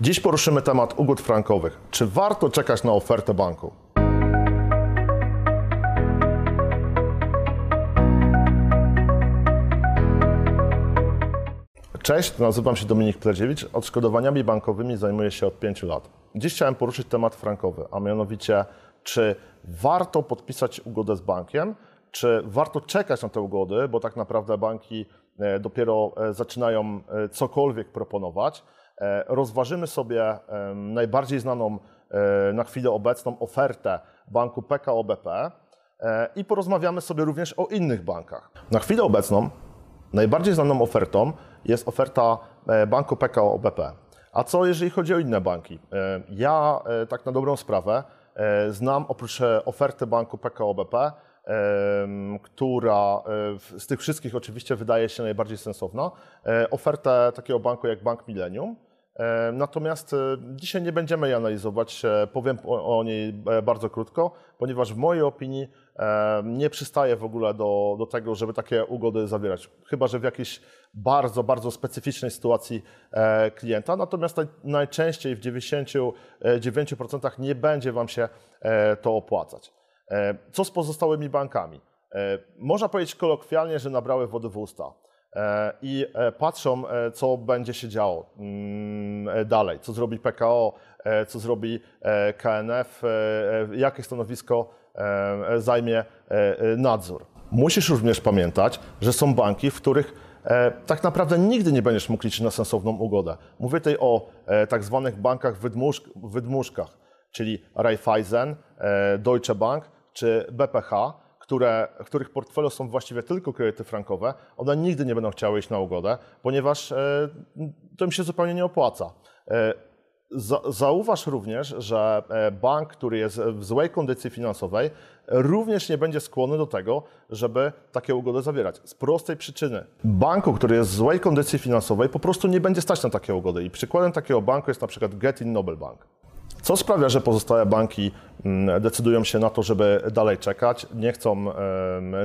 Dziś poruszymy temat ugód frankowych. Czy warto czekać na ofertę banku? Cześć, nazywam się Dominik Pleziewicz. Odszkodowaniami bankowymi zajmuję się od 5 lat. Dziś chciałem poruszyć temat frankowy, a mianowicie, czy warto podpisać ugodę z bankiem, czy warto czekać na te ugody, bo tak naprawdę banki e, dopiero e, zaczynają e, cokolwiek proponować. Rozważymy sobie najbardziej znaną na chwilę obecną ofertę banku PKO BP i porozmawiamy sobie również o innych bankach. Na chwilę obecną najbardziej znaną ofertą jest oferta banku PKO BP. A co jeżeli chodzi o inne banki? Ja tak na dobrą sprawę znam oprócz oferty banku PKO BP która z tych wszystkich oczywiście wydaje się najbardziej sensowna, e, ofertę takiego banku jak Bank Millennium. Natomiast e, dzisiaj nie będziemy jej analizować, e, powiem o niej bardzo krótko, ponieważ w mojej opinii nie przystaje w ogóle do, do tego, żeby takie ugody zawierać. Chyba, że w jakiejś bardzo, bardzo specyficznej sytuacji klienta. Natomiast najczęściej w 99% nie będzie Wam się to opłacać. E, co z pozostałymi bankami? E, można powiedzieć kolokwialnie, że nabrały wody w usta e, i patrzą, co będzie się działo mm, dalej, co zrobi PKO, co zrobi KNF, jakie stanowisko zajmie nadzór. Musisz również pamiętać, że są banki, w których tak naprawdę nigdy nie będziesz mógł liczyć na sensowną ugodę. Mówię tutaj o tak zwanych bankach wydmuszkach, czyli Raiffeisen, Deutsche Bank, czy BPH, które, których portfele są właściwie tylko kredyty frankowe, one nigdy nie będą chciały iść na ugodę, ponieważ e, to im się zupełnie nie opłaca. E, zauważ również, że e, bank, który jest w złej kondycji finansowej, również nie będzie skłonny do tego, żeby takie ugody zawierać. Z prostej przyczyny. Banku, który jest w złej kondycji finansowej, po prostu nie będzie stać na takie ugody. I przykładem takiego banku jest na przykład Getin Nobel Bank. Co sprawia, że pozostałe banki mm, decydują się na to, żeby dalej czekać, nie chcą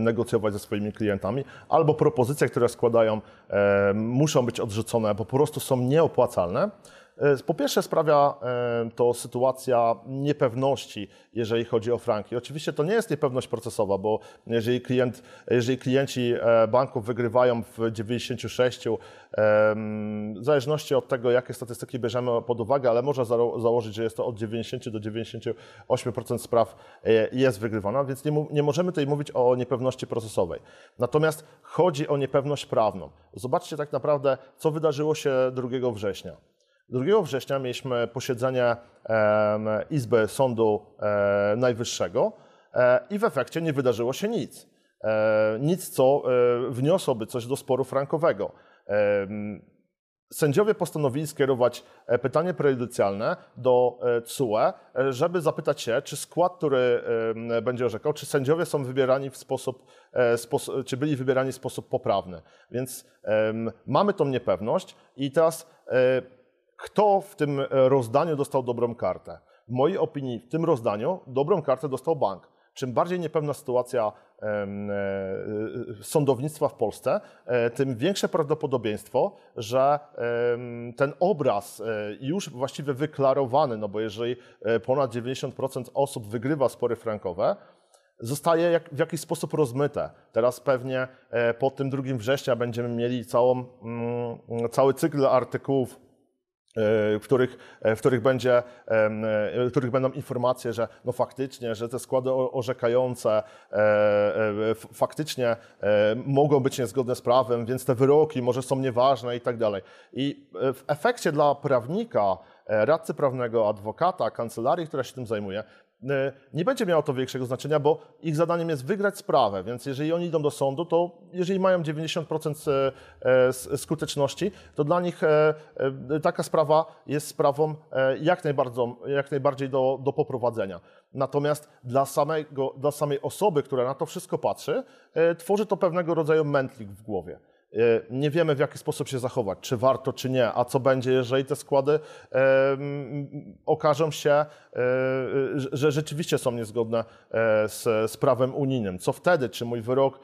negocjować ze swoimi klientami, albo propozycje, które składają, muszą być odrzucone, bo po prostu są nieopłacalne. E, po pierwsze sprawia e, to sytuacja niepewności, jeżeli chodzi o franki. Oczywiście to nie jest niepewność procesowa, bo jeżeli, klient, jeżeli klienci e, banków wygrywają w 96, w zależności od tego, jakie statystyki bierzemy pod uwagę, ale można założyć, że jest to od 90 do 98% spraw jest wygrywana, więc nie, nie możemy tutaj mówić o niepewności procesowej. Natomiast chodzi o niepewność prawną. Zobaczcie tak naprawdę, co wydarzyło się 2 września. 2 września mieliśmy posiedzenie Izby Sądu e, Najwyższego e, i w efekcie nie wydarzyło się nic. E, nic, co wniosłoby coś do sporu frankowego. Sędziowie postanowili skierować pytanie prejudycjalne do CUE, żeby zapytać się, czy skład, który będzie orzekał, czy sędziowie są wybierani w sposób, czy byli wybierani w sposób poprawny. Więc mamy tą niepewność i teraz kto w tym e, rozdaniu dostał dobrą kartę? W mojej opinii w tym rozdaniu dobrą kartę dostał bank. Czym bardziej niepewna sytuacja e, e, sądownictwa w Polsce, tym większe prawdopodobieństwo, że ten obraz już właściwie wyklarowany, no bo jeżeli ponad 90% osób wygrywa spory frankowe, zostaje jak, w jakiś sposób rozmyte. Teraz pewnie po tym 2 września będziemy mieli całą, mm, cały cykl artykułów w których, e, w których, będzie, e, w których będą informacje, że no faktycznie, że te składy orzekające faktycznie mogą być niezgodne z prawem, więc te wyroki może są nieważne i tak dalej. I w efekcie dla prawnika, radcy prawnego, adwokata, kancelarii, która się tym zajmuje, E, nie będzie miało to większego znaczenia, bo ich zadaniem jest wygrać sprawę, więc jeżeli oni idą do sądu, to jeżeli mają 90% e, e, skuteczności, to dla nich taka sprawa jest sprawą jak, jak najbardziej do, do poprowadzenia. Natomiast dla, samego, dla samej osoby, która na to wszystko patrzy, tworzy to pewnego rodzaju mętlik w głowie. E, nie wiemy, w jaki sposób się zachować, czy warto, czy nie, a co będzie, jeżeli te składy e, okażą się, e, że rzeczywiście są niezgodne z, prawem unijnym. Co wtedy, czy mój wyrok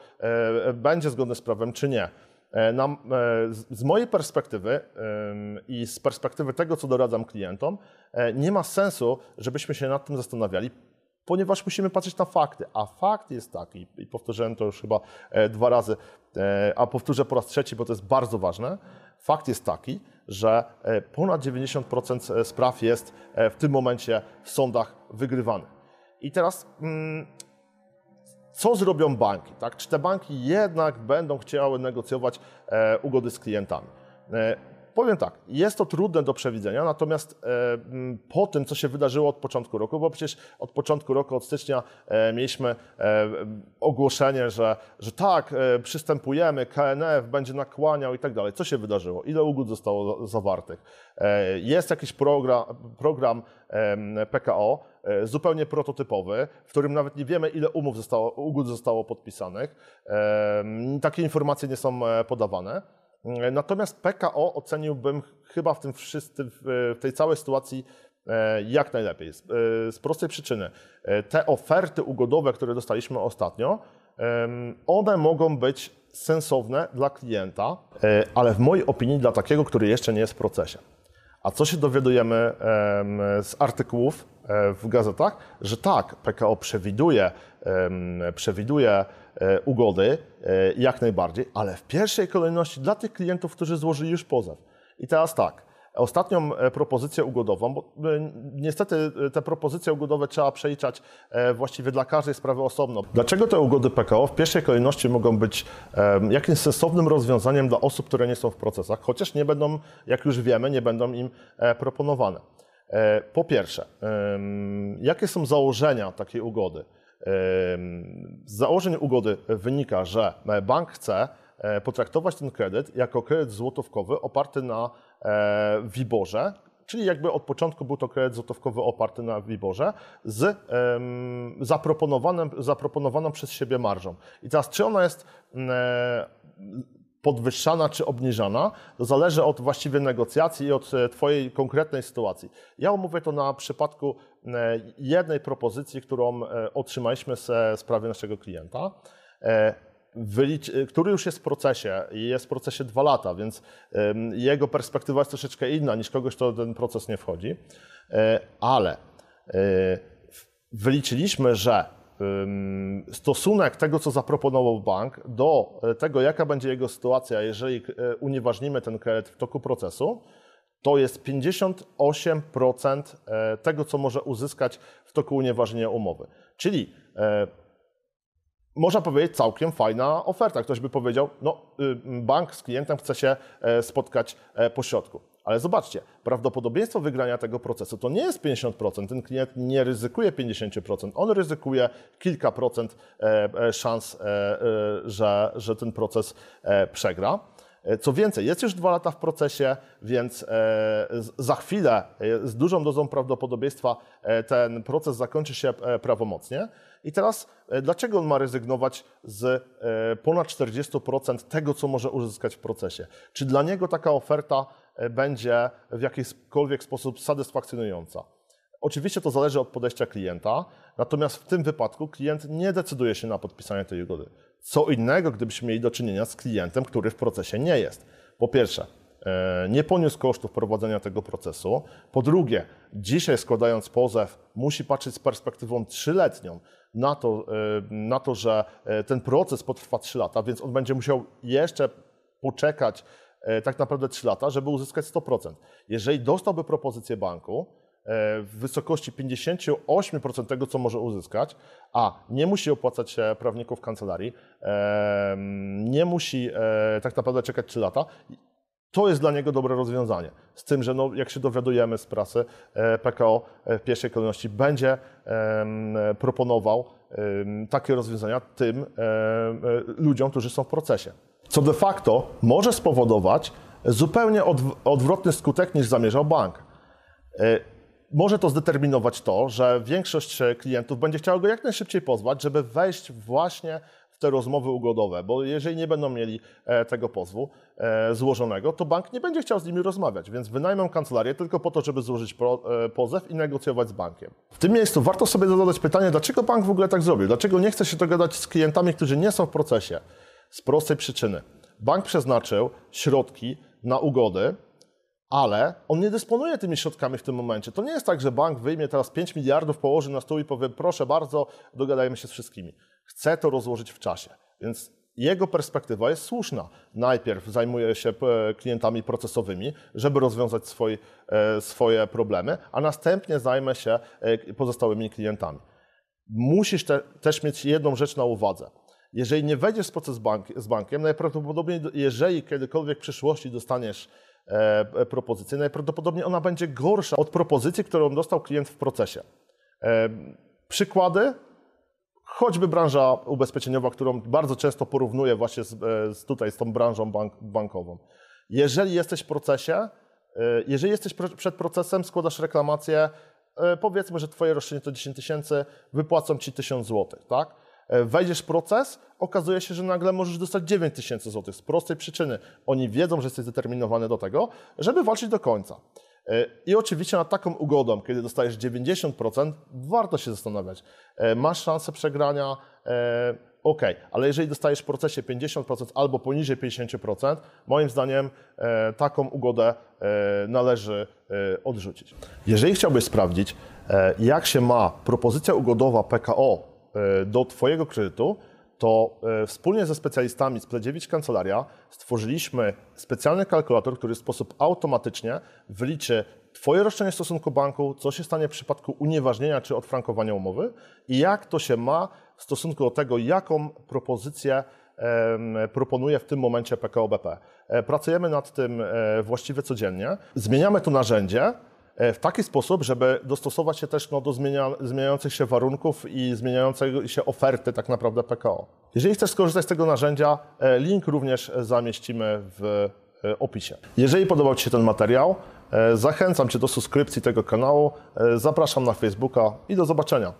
będzie zgodny z prawem, czy nie. Z mojej perspektywy i z perspektywy tego, co doradzam klientom, nie ma sensu, żebyśmy się nad tym zastanawiali, ponieważ musimy patrzeć na fakty. A fakt jest taki, i powtórzyłem to już chyba dwa razy, a powtórzę po raz trzeci, bo to jest bardzo ważne. Fakt jest taki, że ponad 90% spraw jest w tym momencie w sądach wygrywanych. I teraz mm, co zrobią banki? Tak? Czy te banki jednak będą chciały negocjować e, ugody z klientami? E, powiem tak, jest to trudne do przewidzenia, natomiast e, po tym, co się wydarzyło od początku roku, bo przecież od początku roku, od stycznia mieliśmy ogłoszenie, że, że tak, przystępujemy, KNF będzie nakłaniał i tak dalej. Co się wydarzyło? Ile ugód zostało zawartych? Jest jakiś program, program PKO, E, zupełnie prototypowy, w którym nawet nie wiemy, ile umów zostało, ugód zostało podpisanych. Takie informacje nie są e, podawane. E, natomiast PKO oceniłbym chyba w tym wszyscy, w tej całej sytuacji jak najlepiej. Z prostej przyczyny. Te oferty ugodowe, które dostaliśmy ostatnio, one mogą być sensowne dla klienta, ale w mojej opinii dla takiego, który jeszcze nie jest w procesie. A co się dowiadujemy z artykułów e, w gazetach? Że tak, PKO przewiduje, przewiduje e, ugody e, jak najbardziej, ale w pierwszej kolejności dla tych klientów, którzy złożyli już pozew. I teraz tak, Ostatnią e, propozycję ugodową, bo e, niestety e, te propozycje ugodowe trzeba przeliczać właściwie dla każdej sprawy osobno. Dlaczego te ugody PKO w pierwszej kolejności mogą być jakimś sensownym rozwiązaniem dla osób, które nie są w procesach, chociaż nie będą, jak już wiemy, nie będą im proponowane. Po pierwsze, jakie są założenia takiej ugody? Z założeń ugody wynika, że bank chce potraktować ten kredyt jako kredyt złotówkowy oparty na E, Wiborze, czyli jakby od początku był to kredyt złotówkowy oparty na Wiborze z zaproponowaną przez siebie marżą. I teraz, czy ona jest podwyższana czy obniżana, to zależy od właściwie negocjacji i od e, Twojej konkretnej sytuacji. Ja omówię to na przypadku jednej propozycji, którą otrzymaliśmy ze sprawy naszego klienta który już jest w procesie i jest w procesie dwa lata, więc jego perspektywa jest troszeczkę inna niż kogoś, kto ten proces nie wchodzi. E, ale e, wyliczyliśmy, że stosunek tego, co zaproponował bank, do e, tego, jaka będzie jego sytuacja, jeżeli unieważnimy ten kredyt w toku procesu, to jest 58% tego, co może uzyskać w toku unieważnienia umowy. Czyli można powiedzieć, całkiem fajna oferta. Ktoś by powiedział, no y, bank z klientem chce się e, spotkać e, po środku. Ale zobaczcie, prawdopodobieństwo wygrania tego procesu to nie jest 50%. Ten klient nie ryzykuje 50%, on ryzykuje kilka procent e, szans, że, że ten proces przegra. Co więcej, jest już dwa lata w procesie, więc za chwilę z dużą dozą prawdopodobieństwa ten proces zakończy się prawomocnie. I teraz, e, dlaczego on ma rezygnować z e, ponad 40% tego, co może uzyskać w procesie? Czy dla niego taka oferta e, będzie w jakikolwiek sposób satysfakcjonująca? Oczywiście to zależy od podejścia klienta, natomiast w tym wypadku klient nie decyduje się na podpisanie tej ugody. Co innego, gdybyśmy mieli do czynienia z klientem, który w procesie nie jest. Po pierwsze, nie poniósł kosztów prowadzenia tego procesu. Po drugie, dzisiaj składając pozew, musi patrzeć z perspektywą trzyletnią, na to, e, na to, że e, ten proces potrwa 3 lata, więc on będzie musiał jeszcze poczekać e, tak naprawdę 3 lata, żeby uzyskać 100%. Jeżeli dostałby propozycję banku w wysokości 58% tego, co może uzyskać, a nie musi opłacać prawników kancelarii, nie musi tak naprawdę czekać 3 lata, to jest dla niego dobre rozwiązanie. Z tym, że no, jak się dowiadujemy z prasy, e, PKO e, w pierwszej kolejności będzie proponował takie rozwiązania tym e, ludziom, którzy są w procesie. Co de facto może spowodować zupełnie odwrotny skutek niż zamierzał bank. Może to zdeterminować to, że większość klientów będzie chciała go jak najszybciej pozwać, żeby wejść właśnie te rozmowy ugodowe, bo jeżeli nie będą mieli e, tego pozwu e, złożonego, to bank nie będzie chciał z nimi rozmawiać, więc wynajmą kancelarię tylko po to, żeby złożyć e, pozew i negocjować z bankiem. W tym miejscu warto sobie zadać pytanie, dlaczego bank w ogóle tak zrobił? Dlaczego nie chce się dogadać z klientami, którzy nie są w procesie? Z prostej przyczyny. bank przeznaczył środki na ugody, ale on nie dysponuje tymi środkami w tym momencie. To nie jest tak, że bank wyjmie teraz 5 miliardów, położy na stół i powie, proszę bardzo, dogadajmy się z wszystkimi. Chce to rozłożyć w czasie. Więc jego perspektywa jest słuszna. Najpierw zajmuje się e, klientami procesowymi, żeby rozwiązać swoi, e, swoje problemy, a następnie zajmie się e, pozostałymi klientami. Musisz te, też mieć jedną rzecz na uwadze. Jeżeli nie wejdziesz w proces bank, z bankiem, najprawdopodobniej, jeżeli kiedykolwiek w przyszłości dostaniesz e, propozycję, najprawdopodobniej ona będzie gorsza od propozycji, którą dostał klient w procesie. E, przykłady choćby branża ubezpieczeniowa, którą bardzo często porównuję właśnie z, e, z tutaj z tą branżą bank, bankową. Jeżeli jesteś w procesie, e, jeżeli jesteś przed procesem, składasz reklamację, e, powiedzmy, że twoje roszczenie to 10 tysięcy, wypłacą ci 1000 zł, tak? Wejdziesz w proces, okazuje się, że nagle możesz dostać 9 tysięcy złotych z prostej przyczyny. Oni wiedzą, że jesteś zdeterminowany do tego, żeby walczyć do końca. E, I oczywiście nad taką ugodą, kiedy dostajesz 90%, warto się zastanawiać. E, masz szansę przegrania, e, ok, ale jeżeli dostajesz w procesie 50% albo poniżej 50%, moim zdaniem taką ugodę należy odrzucić. Jeżeli chciałbyś sprawdzić, jak się ma propozycja ugodowa PKO do Twojego kredytu, to e, wspólnie ze specjalistami z Pledziewicz Kancelaria stworzyliśmy specjalny kalkulator, który w sposób automatycznie wyliczy Twoje roszczenie w stosunku banku, co się stanie w przypadku unieważnienia czy odfrankowania umowy i jak to się ma w stosunku do tego, jaką propozycję proponuje w tym momencie PKO BP. E, pracujemy nad tym e, właściwie codziennie. Zmieniamy to narzędzie, w taki sposób, żeby dostosować się też no, do zmienia, zmieniających się warunków i zmieniającej się oferty tak naprawdę PKO. Jeżeli chcesz skorzystać z tego narzędzia, e, link również zamieścimy w e, opisie. Jeżeli podobał Ci się ten materiał, zachęcam Cię do subskrypcji tego kanału, zapraszam na Facebooka i do zobaczenia.